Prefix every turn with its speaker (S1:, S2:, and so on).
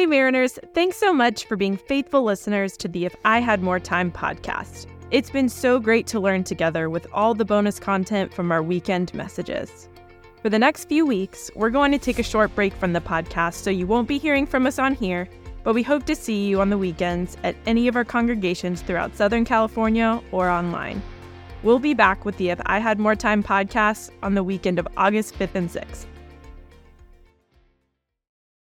S1: Hey, Mariners, thanks so much for being faithful listeners to the If I Had More Time podcast. It's been so great to learn together with all the bonus content from our weekend messages. For the next few weeks, we're going to take a short break from the podcast, so you won't be hearing from us on here, but we hope to see you on the weekends at any of our congregations throughout Southern California or online. We'll be back with the If I Had More Time podcast on the weekend of August 5th and 6th.